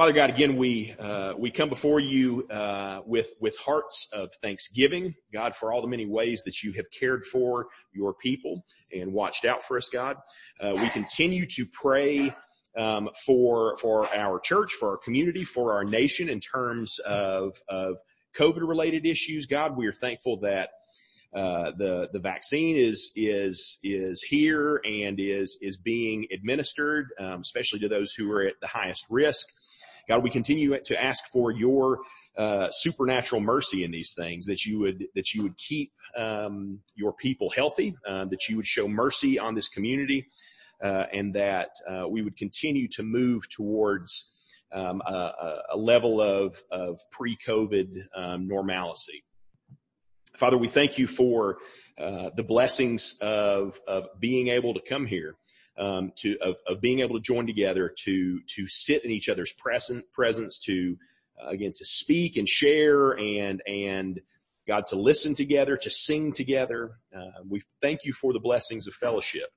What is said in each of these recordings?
Father God, again, we, uh, we come before you, uh, with, with hearts of thanksgiving, God, for all the many ways that you have cared for your people and watched out for us, God. Uh, we continue to pray, um, for, for our church, for our community, for our nation in terms of, of COVID related issues. God, we are thankful that, uh, the the vaccine is is is here and is is being administered, um, especially to those who are at the highest risk. God, we continue to ask for your uh, supernatural mercy in these things, that you would that you would keep um, your people healthy, uh, that you would show mercy on this community, uh, and that uh, we would continue to move towards um, a, a, level of of pre-COVID um, normalcy. Father, we thank you for uh, the blessings of of being able to come here um, to of, of, being able to join together to to sit in each other's present presence to uh, again to speak and share and and God to listen together to sing together. Uh, we thank you for the blessings of fellowship,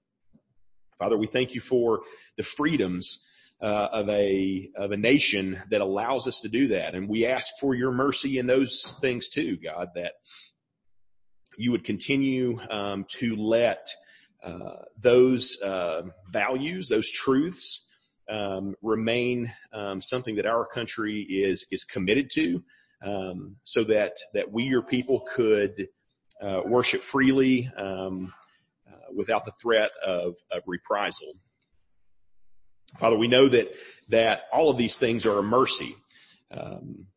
Father. We thank you for the freedoms. Uh, of a of a nation that allows us to do that, and we ask for your mercy in those things too, God. That you would continue um, to let those uh, values, those truths, um, remain um, something that our country is is committed to, um, so that that we, your people, could uh, worship freely um, uh, without the threat of of reprisal. Father, we know that that all of these things are a mercy. Um,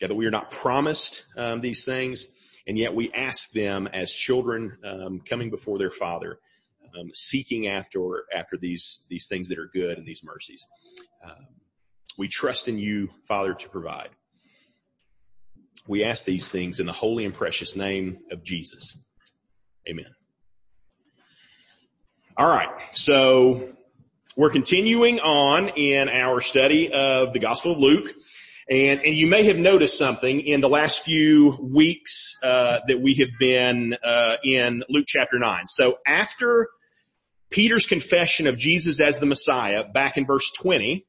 yeah, that we are not promised um, these things, and yet we ask them as children coming before their Father um, seeking after after these these things that are good and these mercies. Um, we trust in you, Father, to provide. We ask these things in the holy and precious name of Jesus. Amen. All right. So we're continuing on in our study of the Gospel of Luke. And, and you may have noticed something in the last few weeks uh, that we have been uh, in Luke chapter 9. So after Peter's confession of Jesus as the Messiah back in verse 20,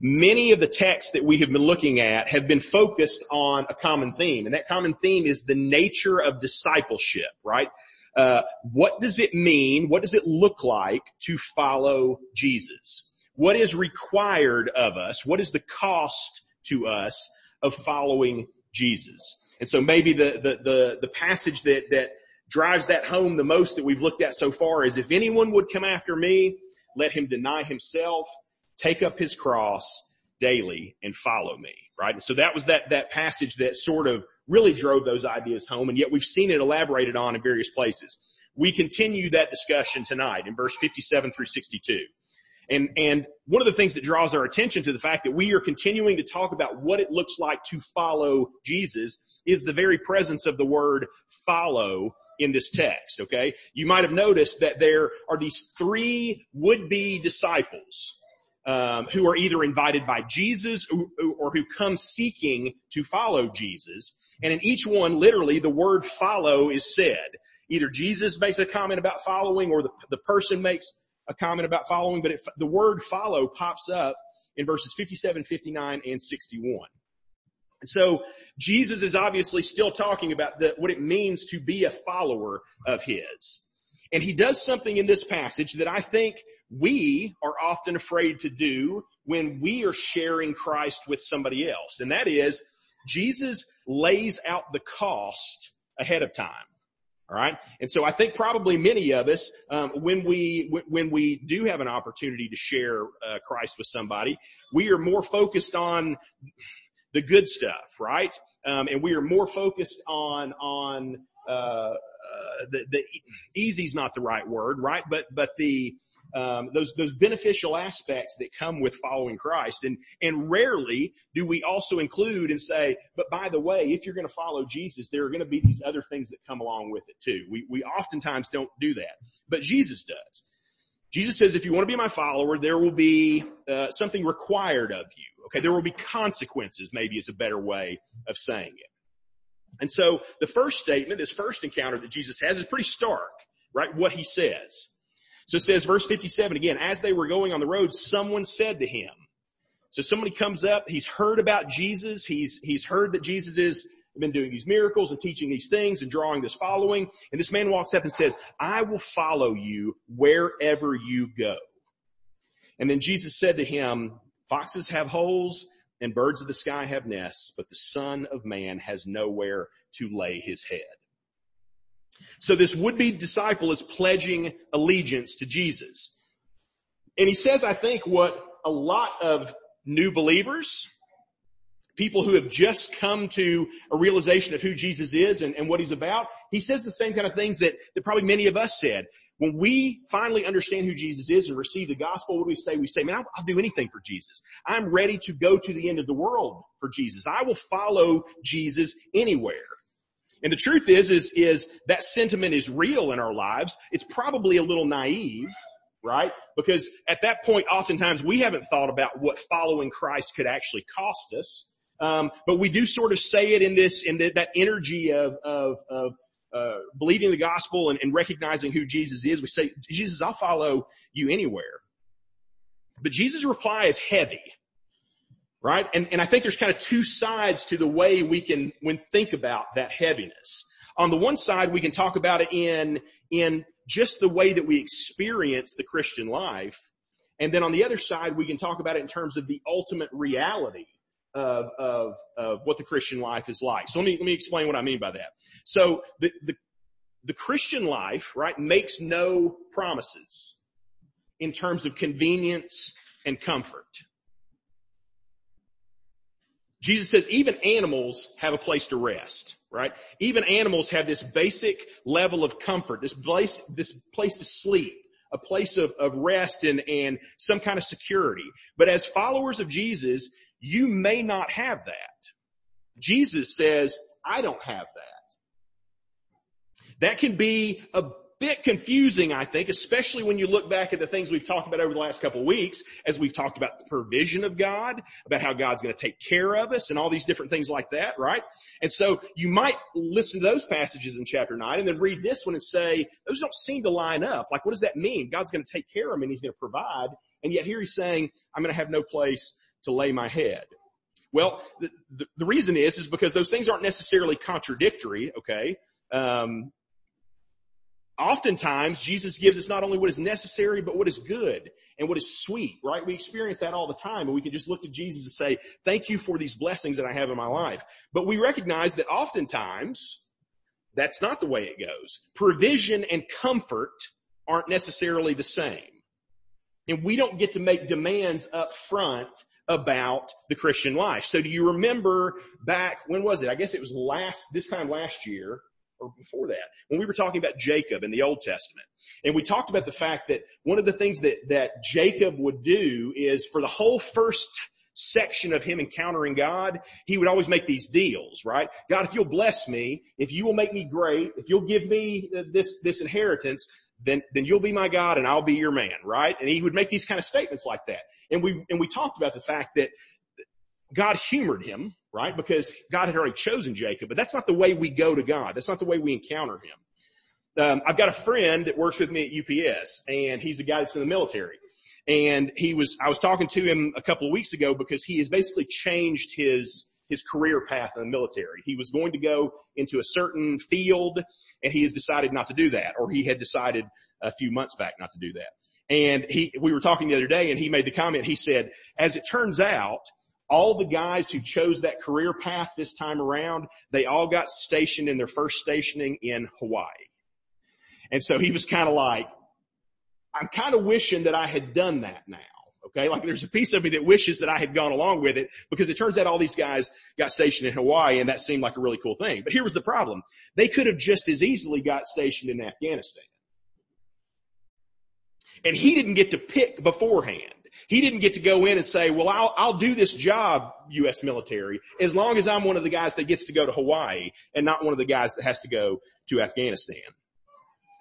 many of the texts that we have been looking at have been focused on a common theme. And that common theme is the nature of discipleship, right? Uh, what does it mean? What does it look like to follow Jesus? What is required of us? What is the cost to us of following Jesus? And so maybe the, the, the, the passage that, that drives that home the most that we've looked at so far is if anyone would come after me, let him deny himself, take up his cross daily and follow me, right? And so that was that, that passage that sort of really drove those ideas home and yet we've seen it elaborated on in various places. We continue that discussion tonight in verse 57 through 62. And, and one of the things that draws our attention to the fact that we are continuing to talk about what it looks like to follow Jesus is the very presence of the word follow in this text, okay? You might have noticed that there are these three would-be disciples um, who are either invited by Jesus or, or who come seeking to follow Jesus. And in each one, literally, the word follow is said. Either Jesus makes a comment about following or the, the person makes a comment about following, but it, the word follow pops up in verses 57, 59, and 61. And so Jesus is obviously still talking about the, what it means to be a follower of his. And he does something in this passage that I think we are often afraid to do when we are sharing Christ with somebody else. And that is Jesus lays out the cost ahead of time. All right. And so I think probably many of us, um, when we, when we do have an opportunity to share uh, Christ with somebody, we are more focused on the good stuff, right? Um, and we are more focused on on uh, uh, the the is not the right word, right? But but the um, those those beneficial aspects that come with following Christ, and and rarely do we also include and say, but by the way, if you're going to follow Jesus, there are going to be these other things that come along with it too. We we oftentimes don't do that, but Jesus does. Jesus says, if you want to be my follower, there will be uh, something required of you. Okay, there will be consequences, maybe is a better way of saying it. And so the first statement, this first encounter that Jesus has is pretty stark, right? What he says. So it says verse 57 again, as they were going on the road, someone said to him, So somebody comes up, he's heard about Jesus, he's, he's heard that Jesus is been doing these miracles and teaching these things and drawing this following. And this man walks up and says, I will follow you wherever you go. And then Jesus said to him, foxes have holes and birds of the sky have nests, but the son of man has nowhere to lay his head. So this would-be disciple is pledging allegiance to Jesus. And he says, I think what a lot of new believers, people who have just come to a realization of who Jesus is and, and, what he's about, he says the same kind of things that, that probably many of us said. When we finally understand who Jesus is and receive the gospel, what do we say? We say, man, I'll, I'll do anything for Jesus. I'm ready to go to the end of the world for Jesus. I will follow Jesus anywhere. And the truth is, is, is that sentiment is real in our lives. It's probably a little naive, right? Because at that point, oftentimes we haven't thought about what following Christ could actually cost us. Um, but we do sort of say it in this, in the, that energy of, of, of, uh, believing the gospel and, and recognizing who Jesus is. We say, Jesus, I'll follow you anywhere. But Jesus' reply is heavy right? And, and I think there's kind of two sides to the way we can, when think about that heaviness. On the one side, we can talk about it in, in just the way that we experience the Christian life. And then on the other side, we can talk about it in terms of the ultimate reality of, of, of what the Christian life is like. So let me, let me explain what I mean by that. So the, the, the Christian life, right, makes no promises in terms of convenience and comfort. Jesus says even animals have a place to rest, right? Even animals have this basic level of comfort, this place, this place to sleep, a place of, of rest and, and some kind of security. But as followers of Jesus, you may not have that. Jesus says, I don't have that. That can be a bit confusing, I think, especially when you look back at the things we've talked about over the last couple of weeks, as we've talked about the provision of God, about how God's going to take care of us and all these different things like that, right? And so you might listen to those passages in chapter 9 and then read this one and say, those don't seem to line up. Like, what does that mean? God's going to take care of me and he's going to provide. And yet here he's saying, I'm going to have no place to lay my head. Well, the, the, the reason is, is because those things aren't necessarily contradictory, okay? Um, oftentimes Jesus gives us not only what is necessary, but what is good and what is sweet, right? We experience that all the time and we can just look to Jesus and say, thank you for these blessings that I have in my life. But we recognize that oftentimes that's not the way it goes. Provision and comfort aren't necessarily the same. And we don't get to make demands up front about the Christian life. So do you remember back, when was it? I guess it was last, this time last year, or before that, when we were talking about Jacob in the Old Testament. And we talked about the fact that one of the things that, that Jacob would do is for the whole first section of him encountering God, he would always make these deals, right? God, if you'll bless me, if you will make me great, if you'll give me this, this inheritance, then, then you'll be my God and I'll be your man, right? And he would make these kind of statements like that. And we, and we talked about the fact that God humored him, right? Because God had already chosen Jacob, but that's not the way we go to God. That's not the way we encounter him. Um, I've got a friend that works with me at UPS and he's a guy that's in the military. And he was, I was talking to him a couple of weeks ago because he has basically changed his, his career path in the military. He was going to go into a certain field and he has decided not to do that or he had decided a few months back not to do that. And he, we were talking the other day and he made the comment, he said, as it turns out, all the guys who chose that career path this time around, they all got stationed in their first stationing in Hawaii. And so he was kind of like, I'm kind of wishing that I had done that now. Okay. Like there's a piece of me that wishes that I had gone along with it because it turns out all these guys got stationed in Hawaii and that seemed like a really cool thing. But here was the problem. They could have just as easily got stationed in Afghanistan. And he didn't get to pick beforehand. He didn't get to go in and say, well, I'll, I'll do this job, U.S. military, as long as I'm one of the guys that gets to go to Hawaii and not one of the guys that has to go to Afghanistan.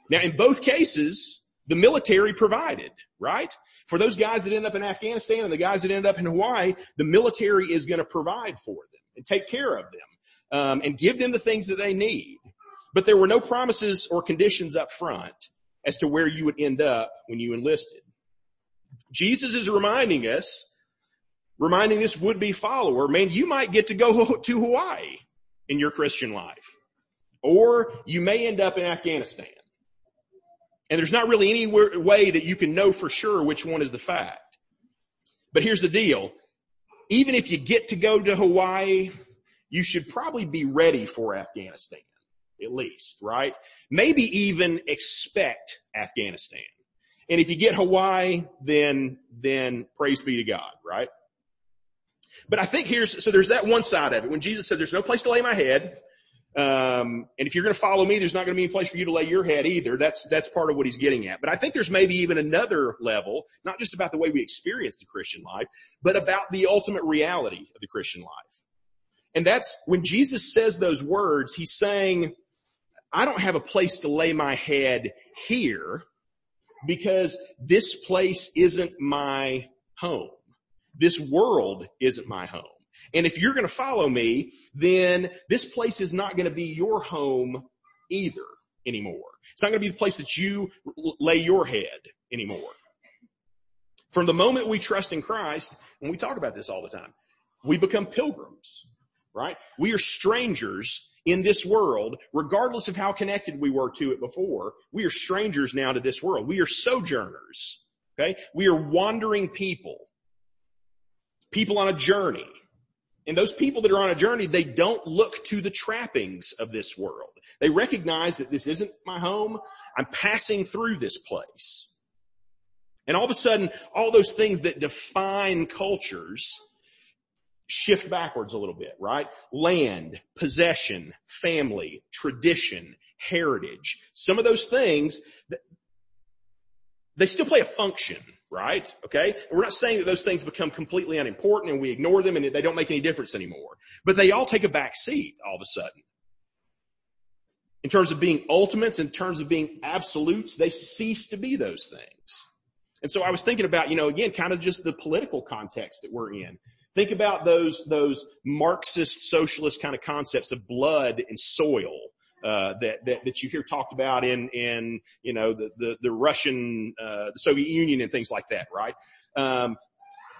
Now, in both cases, the military provided, right? For those guys that end up in Afghanistan and the guys that end up in Hawaii, the military is going to provide for them and take care of them um, and give them the things that they need. But there were no promises or conditions up front as to where you would end up when you enlisted. Jesus is reminding us reminding this would-be follower, man, you might get to go to Hawaii in your Christian life. Or you may end up in Afghanistan. And there's not really any way that you can know for sure which one is the fact. But here's the deal. Even if you get to go to Hawaii, you should probably be ready for Afghanistan, at least, right? Maybe even expect Afghanistan. And if you get Hawaii, then, then praise be to God, right? But I think here's, so there's that one side of it. When Jesus said there's no place to lay my head, um, and if you're going to follow me, there's not going to be a place for you to lay your head either. That's, that's part of what he's getting at. But I think there's maybe even another level, not just about the way we experience the Christian life, but about the ultimate reality of the Christian life. And that's when Jesus says those words, he's saying, I don't have a place to lay my head here because this place isn't my home. This world isn't my home. And if you're going to follow me, then this place is not going to be your home either anymore. It's not going to be the place that you lay your head anymore. From the moment we trust in Christ, and we talk about this all the time, we become pilgrims, right? We are strangers in this world, regardless of how connected we were to it before. We are strangers now to this world. We are sojourners. Okay. We are wandering people. People on a journey. And those people that are on a journey, they don't look to the trappings of this world. They recognize that this isn't my home. I'm passing through this place. And all of a sudden, all those things that define cultures shift backwards a little bit, right? Land, possession, family, tradition, heritage. Some of those things, they still play a function right? Okay? And we're not saying that those things become completely unimportant and we ignore them and they don't make any difference anymore. But they all take a back seat all of a sudden. In terms of being ultimates, in terms of being absolutes, they cease to be those things. And so I was thinking about, you know, again, kind of just the political context that we're in. Think about those, those Marxist socialist kind of concepts of blood and soil uh, that, that, that you hear talked about in in you know the the, the Russian uh, the Soviet Union and things like that, right? Um,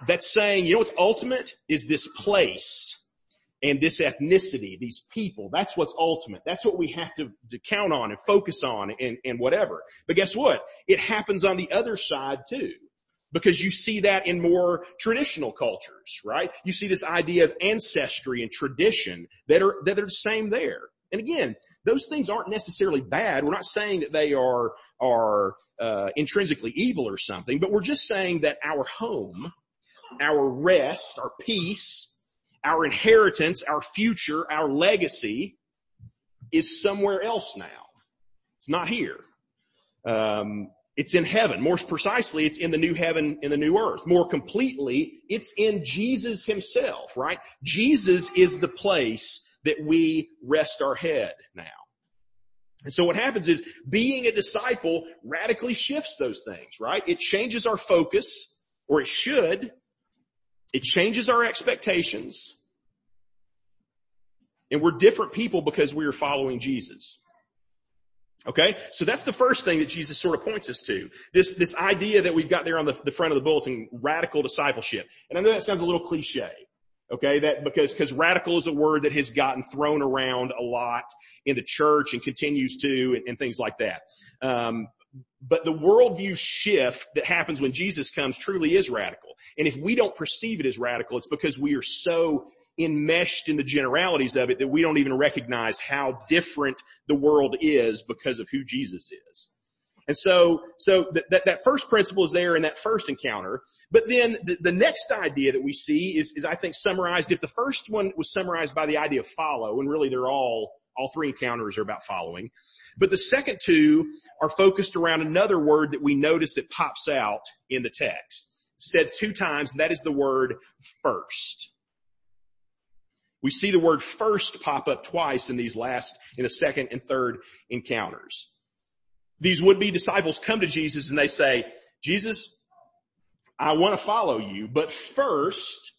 that's saying you know what's ultimate is this place and this ethnicity, these people. That's what's ultimate. That's what we have to, to count on and focus on and, and whatever. But guess what? It happens on the other side too because you see that in more traditional cultures, right? You see this idea of ancestry and tradition that are, that are the same there. And again, those things aren't necessarily bad. We're not saying that they are, are, uh, intrinsically evil or something, but we're just saying that our home, our rest, our peace, our inheritance, our future, our legacy is somewhere else now. It's not here. Um, it's in heaven. More precisely, it's in the new heaven and the new earth. More completely, it's in Jesus himself, right? Jesus is the place that we rest our head now. And so what happens is being a disciple radically shifts those things, right? It changes our focus, or it should. It changes our expectations. And we're different people because we are following Jesus. Okay? So that's the first thing that Jesus sort of points us to. This, this idea that we've got there on the, the front of the bulletin, radical discipleship. And I know that sounds a little cliche. Okay, that because because radical is a word that has gotten thrown around a lot in the church and continues to, and, and things like that. Um, but the worldview shift that happens when Jesus comes truly is radical. And if we don't perceive it as radical, it's because we are so enmeshed in the generalities of it that we don't even recognize how different the world is because of who Jesus is. And so, so that, that first principle is there in that first encounter. But then the, the next idea that we see is, is I think summarized, if the first one was summarized by the idea of follow, and really they're all, all three encounters are about following. But the second two are focused around another word that we notice that pops out in the text. said two times, and that is the word first. We see the word first pop up twice in these last, in the second and third encounters these would-be disciples come to Jesus and they say, Jesus, I want to follow you, but first,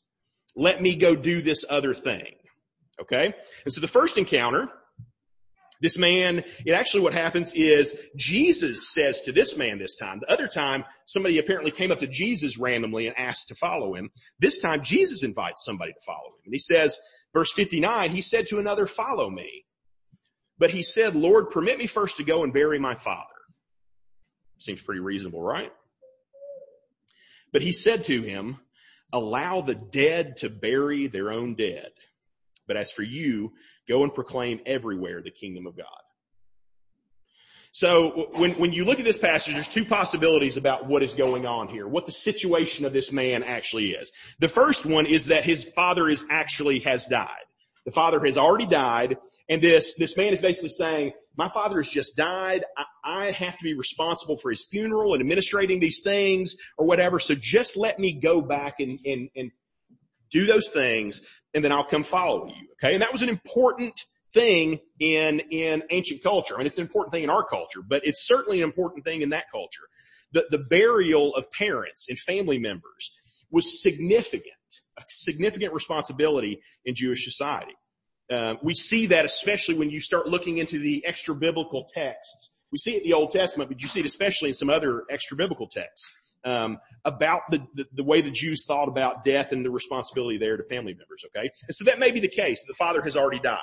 let me go do this other thing. Okay? And so the first encounter, This man, it actually what happens is Jesus says to this man this time. The other time, somebody apparently came up to Jesus randomly and asked to follow him. This time, Jesus invites somebody to follow him. And he says, verse 59, he said to another, follow me. But he said, Lord, permit me first to go and bury my father. Seems pretty reasonable, right? But he said to him, allow the dead to bury their own dead. But as for you, go and proclaim everywhere the kingdom of God. So when, when you look at this passage, there's two possibilities about what is going on here, what the situation of this man actually is. The first one is that his father is actually has died. The father has already died, and this, this man is basically saying, my father has just died. I, I have to be responsible for his funeral and administrating these things or whatever. So just let me go back and, and, and do those things and then I'll come follow you. Okay. And that was an important thing in, in ancient culture. I mean, it's an important thing in our culture, but it's certainly an important thing in that culture. The, the burial of parents and family members was significant, a significant responsibility in Jewish society. Uh, we see that especially when you start looking into the extra biblical texts. We see it in the Old Testament, but you see it especially in some other extra biblical texts um, about the, the, the way the Jews thought about death and the responsibility there to family members. Okay, and so that may be the case. The father has already died.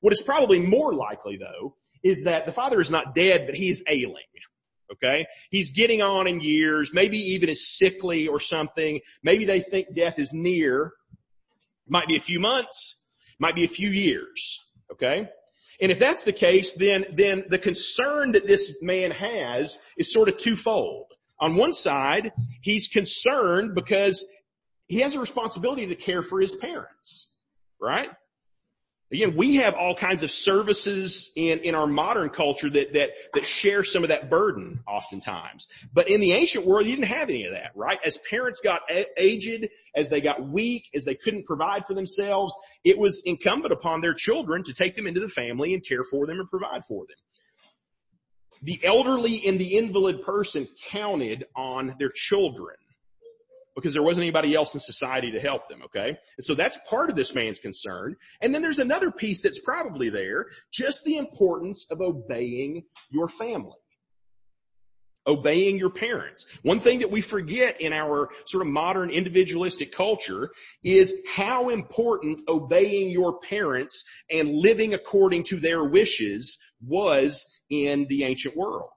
What is probably more likely though is that the father is not dead, but he is ailing. Okay? He's getting on in years, maybe even is sickly or something. Maybe they think death is near. Might be a few months, might be a few years. Okay? And if that's the case, then, then the concern that this man has is sort of twofold. On one side, he's concerned because he has a responsibility to care for his parents, right? Again, we have all kinds of services in, in our modern culture that, that, that share some of that burden oftentimes. But in the ancient world, you didn't have any of that, right? As parents got aged, as they got weak, as they couldn't provide for themselves, it was incumbent upon their children to take them into the family and care for them and provide for them the elderly and the invalid person counted on their children because there wasn't anybody else in society to help them, okay? And so that's part of this man's concern. And then there's another piece that's probably there, just the importance of obeying your family. Obeying your parents. One thing that we forget in our sort of modern individualistic culture is how important obeying your parents and living according to their wishes was in the ancient world.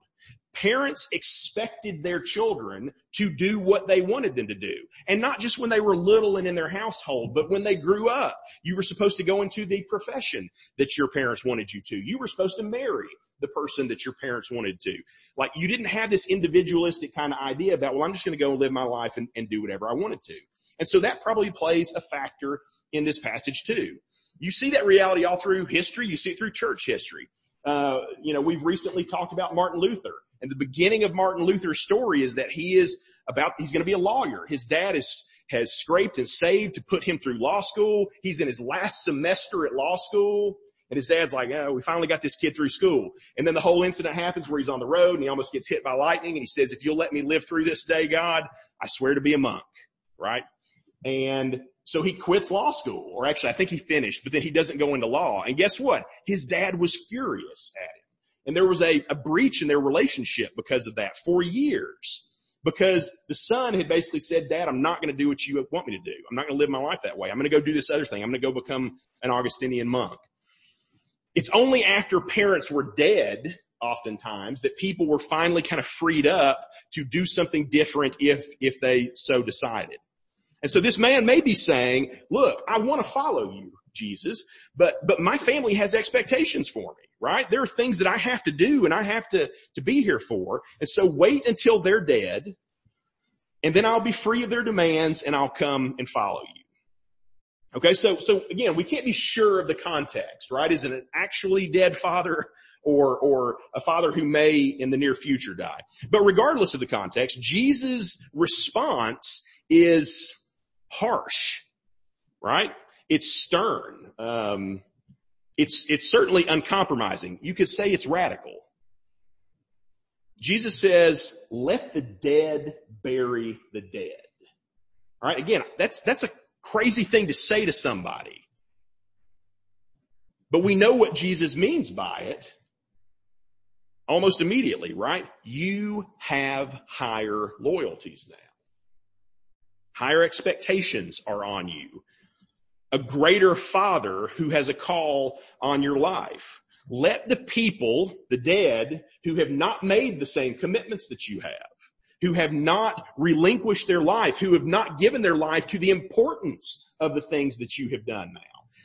Parents expected their children to do what they wanted them to do. And not just when they were little and in their household, but when they grew up. You were supposed to go into the profession that your parents wanted you to. You were supposed to marry the person that your parents wanted to. Like you didn't have this individualistic kind of idea about, well, I'm just going to go and live my life and, and do whatever I wanted to. And so that probably plays a factor in this passage too. You see that reality all through history. You see it through church history. Uh, you know, we've recently talked about Martin Luther. And the beginning of Martin Luther's story is that he is about, he's going to be a lawyer. His dad is, has scraped and saved to put him through law school. He's in his last semester at law school. And his dad's like, oh, we finally got this kid through school. And then the whole incident happens where he's on the road and he almost gets hit by lightning. And he says, if you'll let me live through this day, God, I swear to be a monk. Right? And so he quits law school, or actually I think he finished, but then he doesn't go into law. And guess what? His dad was furious at him. And there was a, a breach in their relationship because of that for years. Because the son had basically said, dad, I'm not going to do what you want me to do. I'm not going to live my life that way. I'm going to go do this other thing. I'm going to go become an Augustinian monk. It's only after parents were dead oftentimes that people were finally kind of freed up to do something different if, if they so decided. And so this man may be saying, look, I want to follow you, Jesus, but, but my family has expectations for me, right? There are things that I have to do and I have to, to be here for. And so wait until they're dead and then I'll be free of their demands and I'll come and follow you. Okay, so, so again, we can't be sure of the context, right? Is it an actually dead father or, or a father who may in the near future die? But regardless of the context, Jesus' response is harsh, right? It's stern. Um, it's, it's certainly uncompromising. You could say it's radical. Jesus says, let the dead bury the dead. All right. Again, that's, that's a crazy thing to say to somebody. But we know what Jesus means by it. almost immediately, right? You have higher loyalties now. Higher expectations are on you. A greater father who has a call on your life. Let the people, the dead, who have not made the same commitments that you have, who have not relinquished their life, who have not given their life to the importance of the things that you have done now.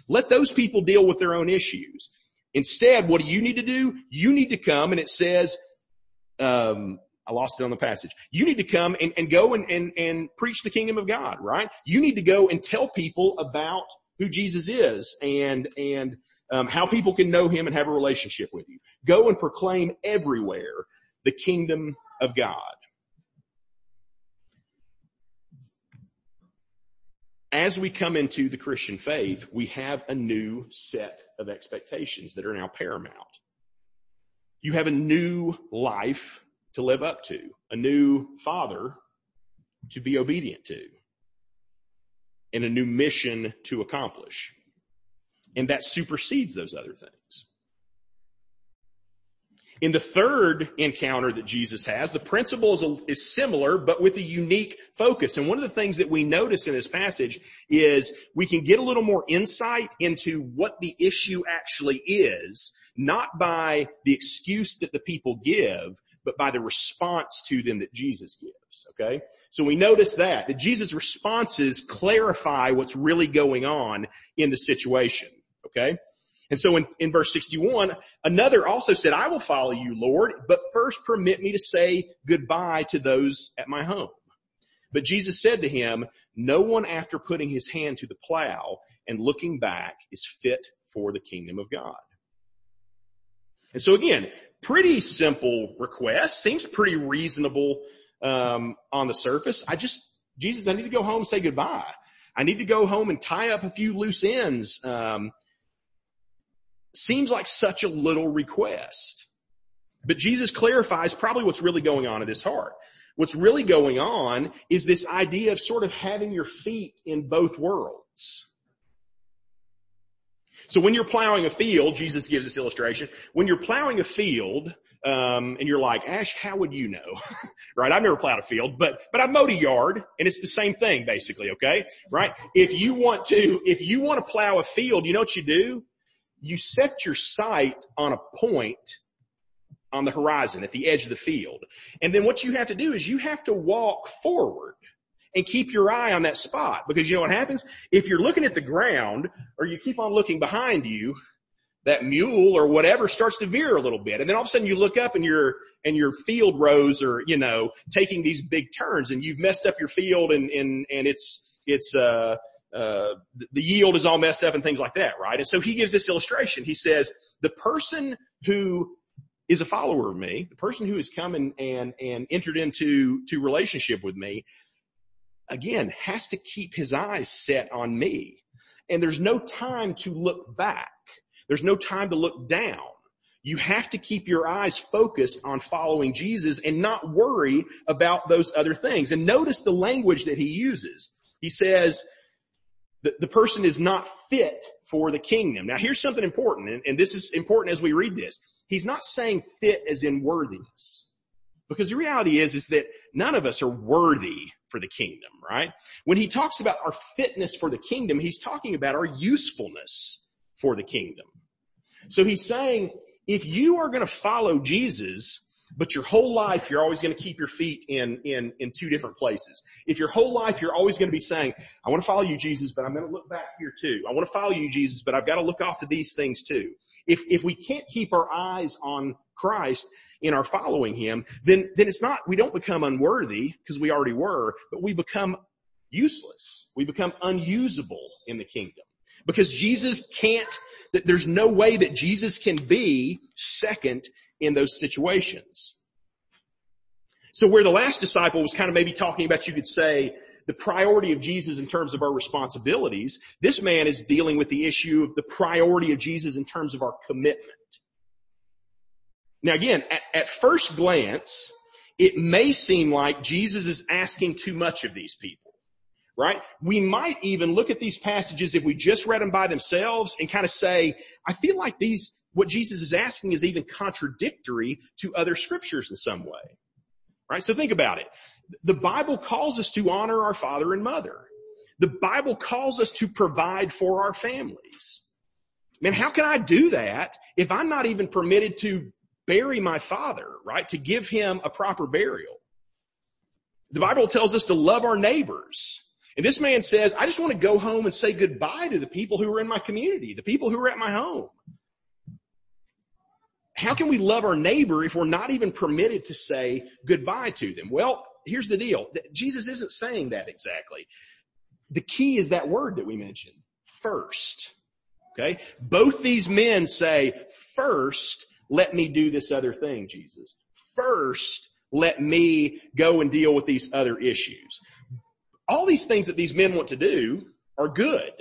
Let those people deal with their own issues. Instead, what do you need to do? You need to come and it says, um, I lost it on the passage. You need to come and, and go and, and, and preach the kingdom of God, right? You need to go and tell people about who Jesus is and, and, um, how people can know him and have a relationship with you. Go and proclaim everywhere the kingdom of God. as we come into the Christian faith, we have a new set of expectations that are now paramount. You have a new life to live up to, a new father to be obedient to, and a new mission to accomplish. And that supersedes those other things. In the third encounter that Jesus has, the principle is, a, is, similar, but with a unique focus. And one of the things that we notice in this passage is we can get a little more insight into what the issue actually is, not by the excuse that the people give, but by the response to them that Jesus gives. Okay? So we notice that, that Jesus' responses clarify what's really going on in the situation. Okay? And so in, in verse 61, another also said, I will follow you, Lord, but first permit me to say goodbye to those at my home. But Jesus said to him, no one after putting his hand to the plow and looking back is fit for the kingdom of God. And so again, pretty simple request, seems pretty reasonable um, on the surface. I just, Jesus, I need to go home and say goodbye. I need to go home and tie up a few loose ends. Um, seems like such a little request. But Jesus clarifies probably what's really going on in his heart. What's really going on is this idea of sort of having your feet in both worlds. So when you're plowing a field, Jesus gives this illustration. When you're plowing a field, um, and you're like, Ash, how would you know? right? I've never plowed a field, but, but I mowed a yard and it's the same thing basically, okay? Right? If you want to, if you want to plow a field, you know what you do? you set your sight on a point on the horizon at the edge of the field. And then what you have to do is you have to walk forward and keep your eye on that spot because you know what happens? If you're looking at the ground or you keep on looking behind you, that mule or whatever starts to veer a little bit. And then all of a sudden you look up and your, and your field rows are, you know, taking these big turns and you've messed up your field and, and, and it's, it's, uh, uh, the yield is all messed up and things like that, right? And so he gives this illustration. He says, the person who is a follower of me, the person who has come and, and, and entered into, to relationship with me, again, has to keep his eyes set on me. And there's no time to look back. There's no time to look down. You have to keep your eyes focused on following Jesus and not worry about those other things. And notice the language that he uses. He says, the, the person is not fit for the kingdom. Now here's something important, and, and this is important as we read this. He's not saying fit as in worthiness. Because the reality is, is that none of us are worthy for the kingdom, right? When he talks about our fitness for the kingdom, he's talking about our usefulness for the kingdom. So he's saying, if you are going to follow Jesus, but your whole life, you're always going to keep your feet in, in, in two different places. If your whole life, you're always going to be saying, I want to follow you, Jesus, but I'm going to look back here too. I want to follow you, Jesus, but I've got to look off to these things too. If, if we can't keep our eyes on Christ in our following Him, then, then it's not, we don't become unworthy because we already were, but we become useless. We become unusable in the kingdom because Jesus can't, there's no way that Jesus can be second in those situations. So where the last disciple was kind of maybe talking about, you could say, the priority of Jesus in terms of our responsibilities, this man is dealing with the issue of the priority of Jesus in terms of our commitment. Now again, at, at first glance, it may seem like Jesus is asking too much of these people right? We might even look at these passages if we just read them by themselves and kind of say, I feel like these, what Jesus is asking is even contradictory to other scriptures in some way. Right? So think about it. The Bible calls us to honor our father and mother. The Bible calls us to provide for our families. Man, how can I do that if I'm not even permitted to bury my father, right? To give him a proper burial. The Bible tells us to love our neighbors. And this man says, I just want to go home and say goodbye to the people who are in my community, the people who are at my home. How can we love our neighbor if we're not even permitted to say goodbye to them? Well, here's the deal. Jesus isn't saying that exactly. The key is that word that we mentioned, first. Okay? Both these men say, first, let me do this other thing, Jesus. First, let me go and deal with these other issues. All these things that these men want to do are good,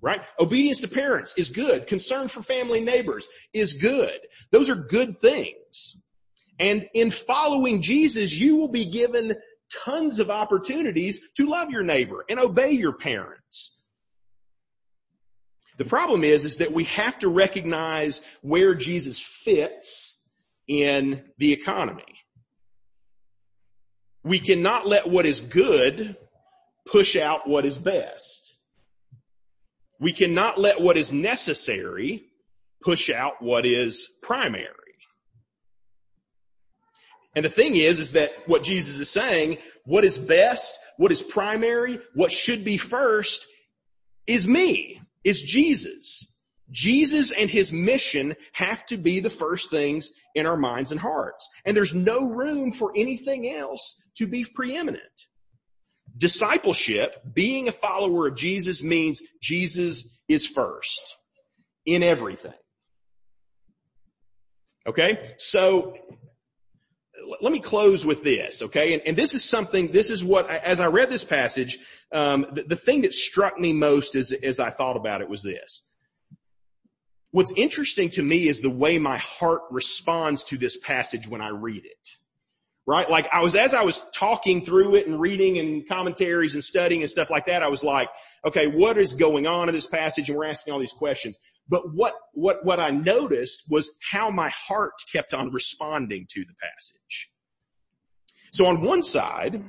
right? Obedience to parents is good. Concern for family and neighbors is good. Those are good things. And in following Jesus, you will be given tons of opportunities to love your neighbor and obey your parents. The problem is, is that we have to recognize where Jesus fits in the economy. We cannot let what is good push out what is best. We cannot let what is necessary push out what is primary. And the thing is, is that what Jesus is saying, what is best, what is primary, what should be first is me is Jesus. Jesus and his mission have to be the first things in our minds and hearts. And there's no room for anything else to be preeminent. Discipleship, being a follower of Jesus means Jesus is first in everything. Okay? So, let me close with this, okay? And, and, this is something, this is what, as I read this passage, um, the, the, thing that struck me most as, as I thought about it was this. What's interesting to me is the way my heart responds to this passage when I read it. Right? Like I was, as I was talking through it and reading and commentaries and studying and stuff like that, I was like, okay, what is going on in this passage? And we're asking all these questions. But what, what, what I noticed was how my heart kept on responding to the passage. So on one side,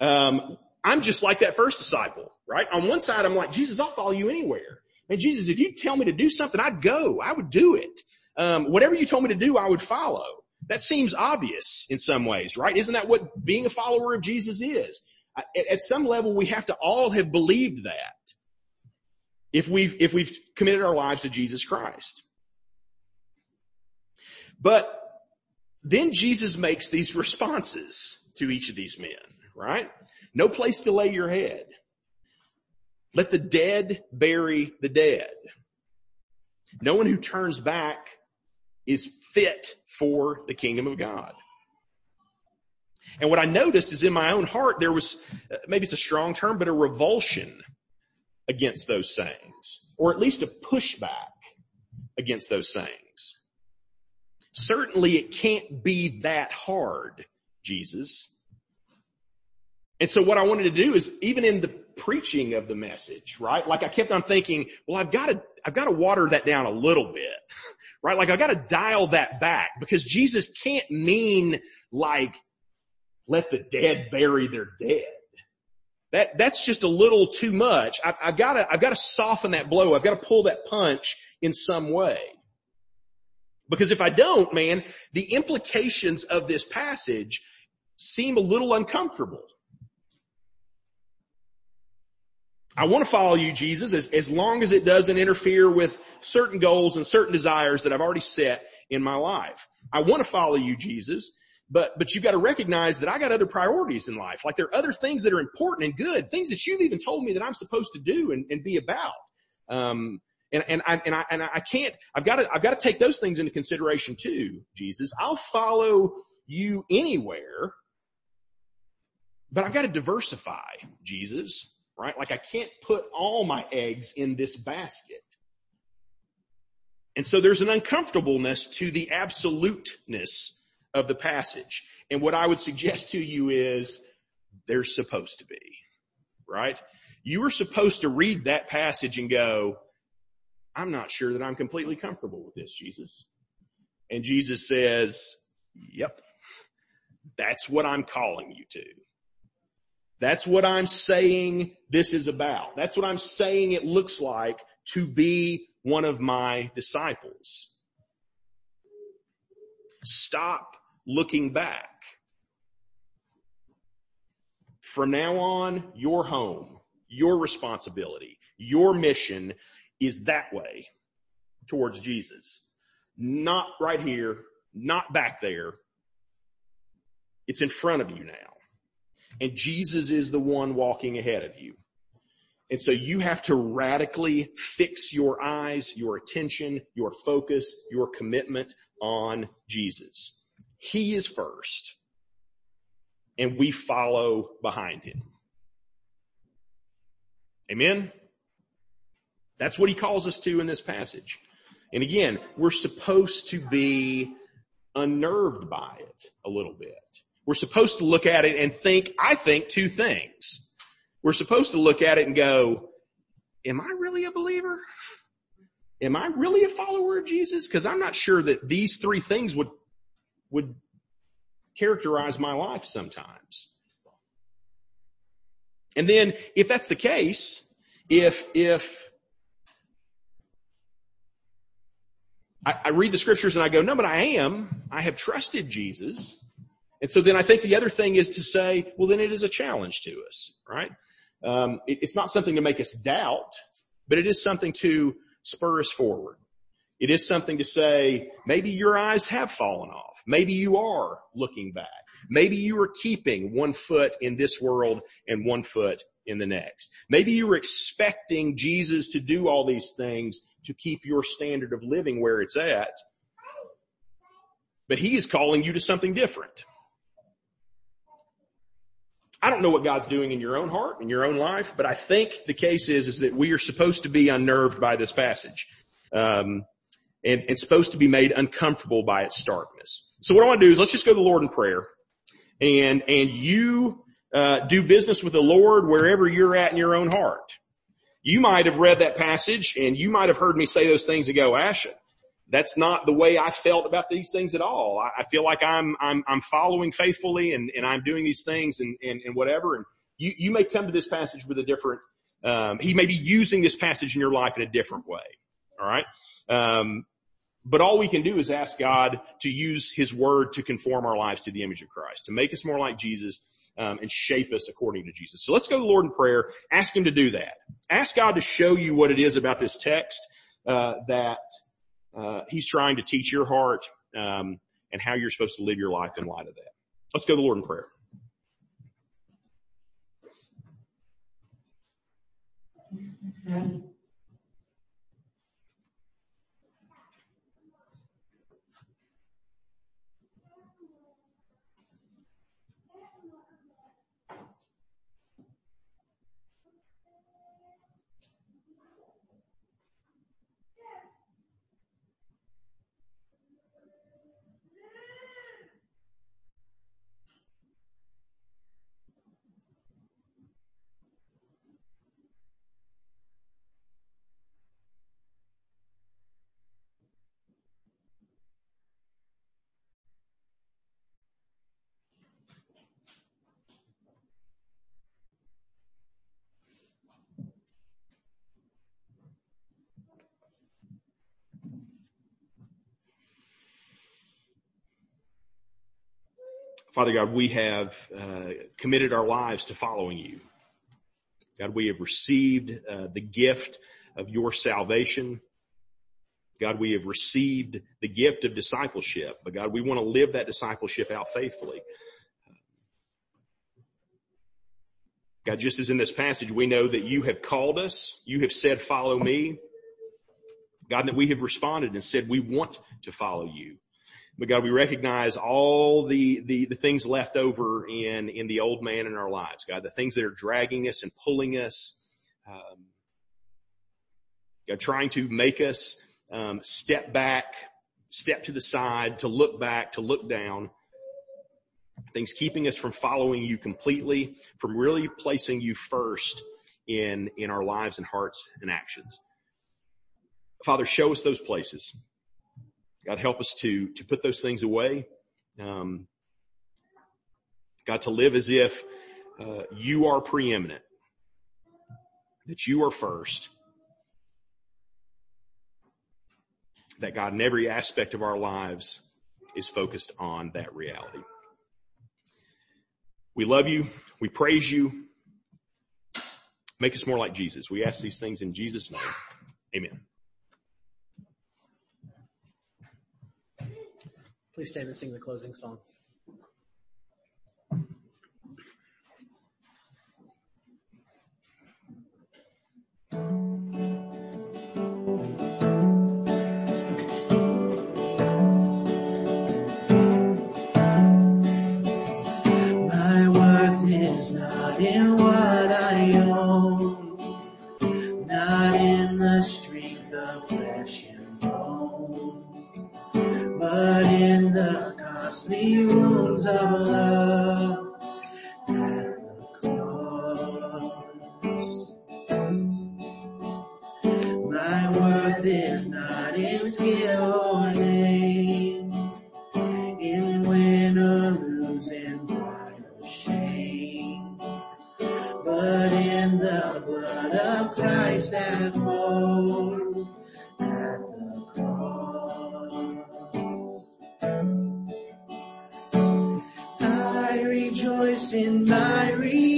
um, I'm just like that first disciple, right? On one side, I'm like, Jesus, I'll follow you anywhere. And Jesus, if you tell me to do something, I'd go. I would do it. Um, whatever you told me to do, I would follow. That seems obvious in some ways, right? Isn't that what being a follower of Jesus is? At, at some level, we have to all have believed that if we've, if we've committed our lives to Jesus Christ. But then Jesus makes these responses to each of these men, right? No place to lay your head. Let the dead bury the dead. No one who turns back is fit for the kingdom of God. And what I noticed is in my own heart, there was, uh, maybe it's a strong term, but a revulsion against those sayings, or at least a pushback against those sayings. Certainly it can't be that hard, Jesus. And so what I wanted to do is even in the preaching of the message, right? Like I kept on thinking, well, I've got to, I've got to water that down a little bit, right? Like I've got to dial that back because Jesus can't mean like, let the dead bury their dead. That, that's just a little too much. I, I've got to, I've got to soften that blow. I've got to pull that punch in some way. Because if I don't, man, the implications of this passage seem a little uncomfortable. I want to follow you, Jesus, as, as long as it doesn't interfere with certain goals and certain desires that I've already set in my life. I want to follow you, Jesus, but, but you've got to recognize that I got other priorities in life. Like there are other things that are important and good, things that you've even told me that I'm supposed to do and, and be about. Um, and, and I, and I, and I can't, I've got to, I've got to take those things into consideration too, Jesus. I'll follow you anywhere, but I've got to diversify, Jesus right? Like I can't put all my eggs in this basket. And so there's an uncomfortableness to the absoluteness of the passage. And what I would suggest to you is they're supposed to be, right? You are supposed to read that passage and go, I'm not sure that I'm completely comfortable with this, Jesus. And Jesus says, yep, that's what I'm calling you to. That's what I'm saying this is about. That's what I'm saying it looks like to be one of my disciples. Stop looking back. From now on, your home, your responsibility, your mission is that way towards Jesus. Not right here, not back there. It's in front of you now. And Jesus is the one walking ahead of you. And so you have to radically fix your eyes, your attention, your focus, your commitment on Jesus. He is first and we follow behind him. Amen. That's what he calls us to in this passage. And again, we're supposed to be unnerved by it a little bit. We're supposed to look at it and think, I think two things. We're supposed to look at it and go, am I really a believer? Am I really a follower of Jesus? Cause I'm not sure that these three things would, would characterize my life sometimes. And then if that's the case, if, if I, I read the scriptures and I go, no, but I am, I have trusted Jesus. And so then I think the other thing is to say, well, then it is a challenge to us, right? Um, it, it's not something to make us doubt, but it is something to spur us forward. It is something to say, maybe your eyes have fallen off. Maybe you are looking back. Maybe you are keeping one foot in this world and one foot in the next. Maybe you were expecting Jesus to do all these things to keep your standard of living where it's at. But he is calling you to something different. I don't know what God's doing in your own heart, in your own life, but I think the case is, is that we are supposed to be unnerved by this passage. Um, and it's supposed to be made uncomfortable by its starkness. So what I want to do is let's just go to the Lord in prayer and, and you, uh, do business with the Lord wherever you're at in your own heart. You might have read that passage and you might have heard me say those things and go, Asha, that's not the way I felt about these things at all. I, I feel like I'm, I'm, I'm following faithfully and, and I'm doing these things and, and, and whatever. And you, you may come to this passage with a different, um, he may be using this passage in your life in a different way. All right. Um, but all we can do is ask God to use His Word to conform our lives to the image of Christ, to make us more like Jesus, um, and shape us according to Jesus. So let's go to the Lord in prayer. Ask Him to do that. Ask God to show you what it is about this text uh, that uh, He's trying to teach your heart, um, and how you're supposed to live your life in light of that. Let's go to the Lord in prayer. Father God, we have uh, committed our lives to following you. God, we have received uh, the gift of your salvation. God, we have received the gift of discipleship, but God, we want to live that discipleship out faithfully. God, just as in this passage, we know that you have called us. You have said, follow me. God, that we have responded and said, we want to follow you. But God, we recognize all the, the, the things left over in, in the old man in our lives. God, the things that are dragging us and pulling us. Um, God, trying to make us um, step back, step to the side, to look back, to look down. Things keeping us from following you completely, from really placing you first in, in our lives and hearts and actions. Father, show us those places. God, help us to, to put those things away. Um, God, to live as if uh, you are preeminent, that you are first, that God, in every aspect of our lives, is focused on that reality. We love you. We praise you. Make us more like Jesus. We ask these things in Jesus' name. Amen. Please stand and sing the closing song. My worth is not in what I own, the in my Redeemer,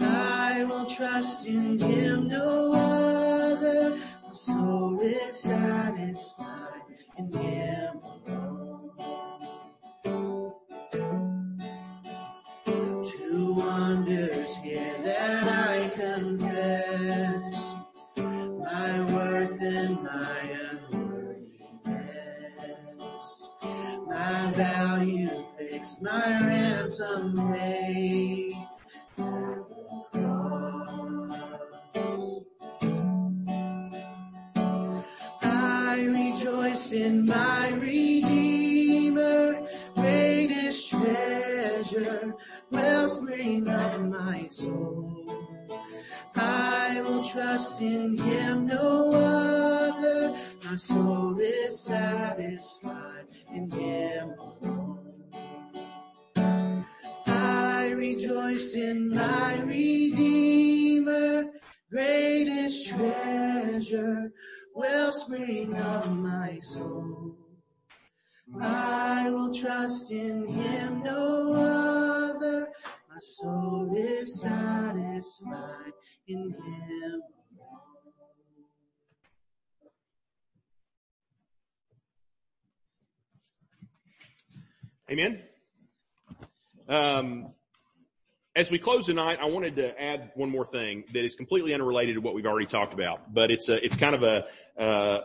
I will trust in him, no other. My soul is satisfied in him alone. Two wonders here that I confess, my worth and my unworthiness, my value fixed, my ransom paid trust in him, no other. My soul is satisfied in him alone. I rejoice in my Redeemer, greatest treasure, wellspring of my soul. I will trust in him, no other. My soul is satisfied in him. Amen. Um, as we close tonight, I wanted to add one more thing that is completely unrelated to what we've already talked about, but it's a, it's kind of a, uh,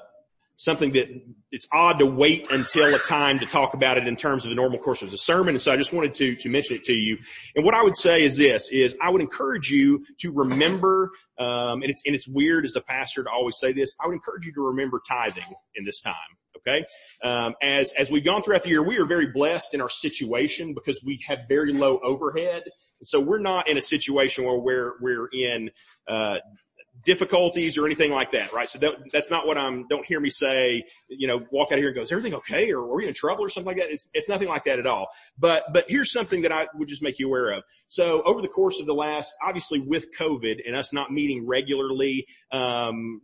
something that it's odd to wait until a time to talk about it in terms of the normal course of the sermon. And so I just wanted to, to mention it to you. And what I would say is this, is I would encourage you to remember, um, and it's, and it's weird as a pastor to always say this, I would encourage you to remember tithing in this time. Okay. Um, as, as we've gone throughout the year, we are very blessed in our situation because we have very low overhead. So we're not in a situation where we're, we're in, uh, difficulties or anything like that, right? So that, that's not what I'm, don't hear me say, you know, walk out of here and go, is everything okay? Or are we in trouble or something like that? It's, it's nothing like that at all. But, but here's something that I would just make you aware of. So over the course of the last, obviously with COVID and us not meeting regularly, um,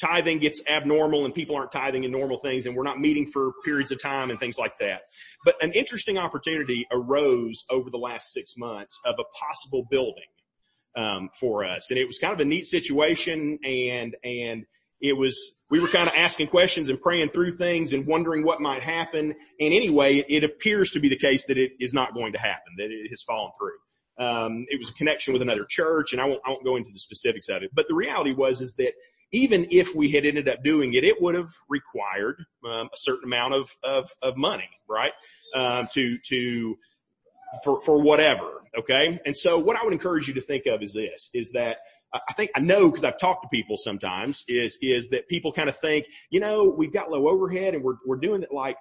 tithing gets abnormal and people aren't tithing in normal things and we're not meeting for periods of time and things like that. But an interesting opportunity arose over the last six months of a possible building um, for us. And it was kind of a neat situation and, and it was, we were kind of asking questions and praying through things and wondering what might happen. And anyway, it appears to be the case that it is not going to happen, that it has fallen through. Um, it was a connection with another church and I won't, I won't go into the specifics of it, but the reality was is that even if we had ended up doing it, it would have required um, a certain amount of, of, of money, right? Um, to, to, for, for whatever. Okay. And so what I would encourage you to think of is this, is that I think I know because I've talked to people sometimes is, is that people kind of think, you know, we've got low overhead and we're, we're doing it like,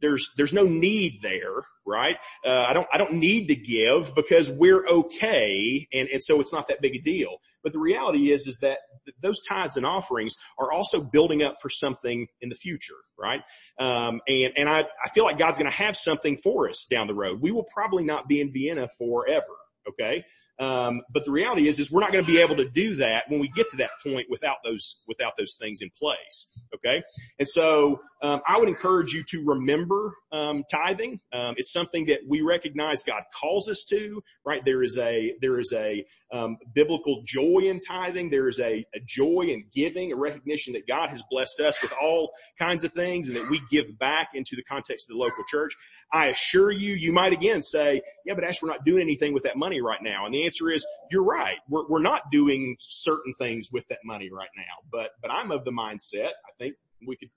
there's there's no need there, right? Uh, I don't I don't need to give because we're okay, and and so it's not that big a deal. But the reality is is that those tithes and offerings are also building up for something in the future, right? Um, and and I I feel like God's going to have something for us down the road. We will probably not be in Vienna forever, okay? Um, but the reality is, is we're not going to be able to do that when we get to that point without those, without those things in place. Okay. And so, um, I would encourage you to remember, um, tithing. Um, it's something that we recognize God calls us to, right? There is a, there is a, um, biblical joy in tithing. There is a, a joy in giving, a recognition that God has blessed us with all kinds of things and that we give back into the context of the local church. I assure you, you might again say, yeah, but Ash, we're not doing anything with that money right now. And the answer is, you're right. We're, we're not doing certain things with that money right now, but, but I'm of the mindset, I think we could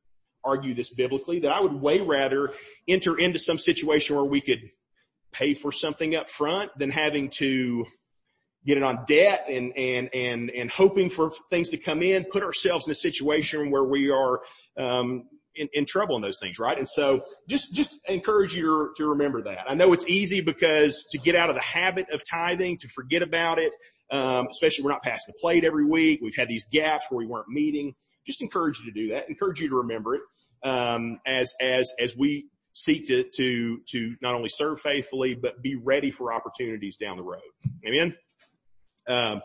argue this biblically, that I would way rather enter into some situation where we could pay for something up front than having to get it on debt and, and, and, and hoping for things to come in, put ourselves in a situation where we are, um, in, in trouble in those things, right? And so just, just encourage you to remember that. I know it's easy because to get out of the habit of tithing, to forget about it, um, especially we're not passing the plate every week. We've had these gaps where we weren't meeting. Just encourage you to do that. Encourage you to remember it, um, as, as, as we seek to, to, to not only serve faithfully, but be ready for opportunities down the road. Amen. Um,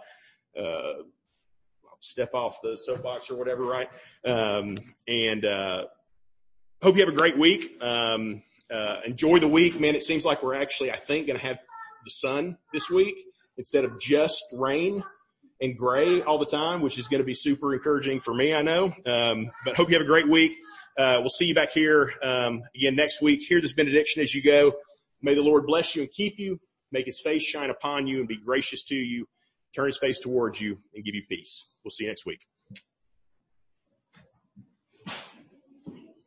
uh, step off the soapbox or whatever, right? Um, and, uh, hope you have a great week. Um, uh, enjoy the week, man. It seems like we're actually, I think, going to have the sun this week instead of just rain and gray all the time, which is going to be super encouraging for me, I know. Um, but hope you have a great week. Uh, we'll see you back here um, again next week. Hear this benediction as you go. May the Lord bless you and keep you, make his face shine upon you and be gracious to you, turn his face towards you and give you peace. We'll see you next week.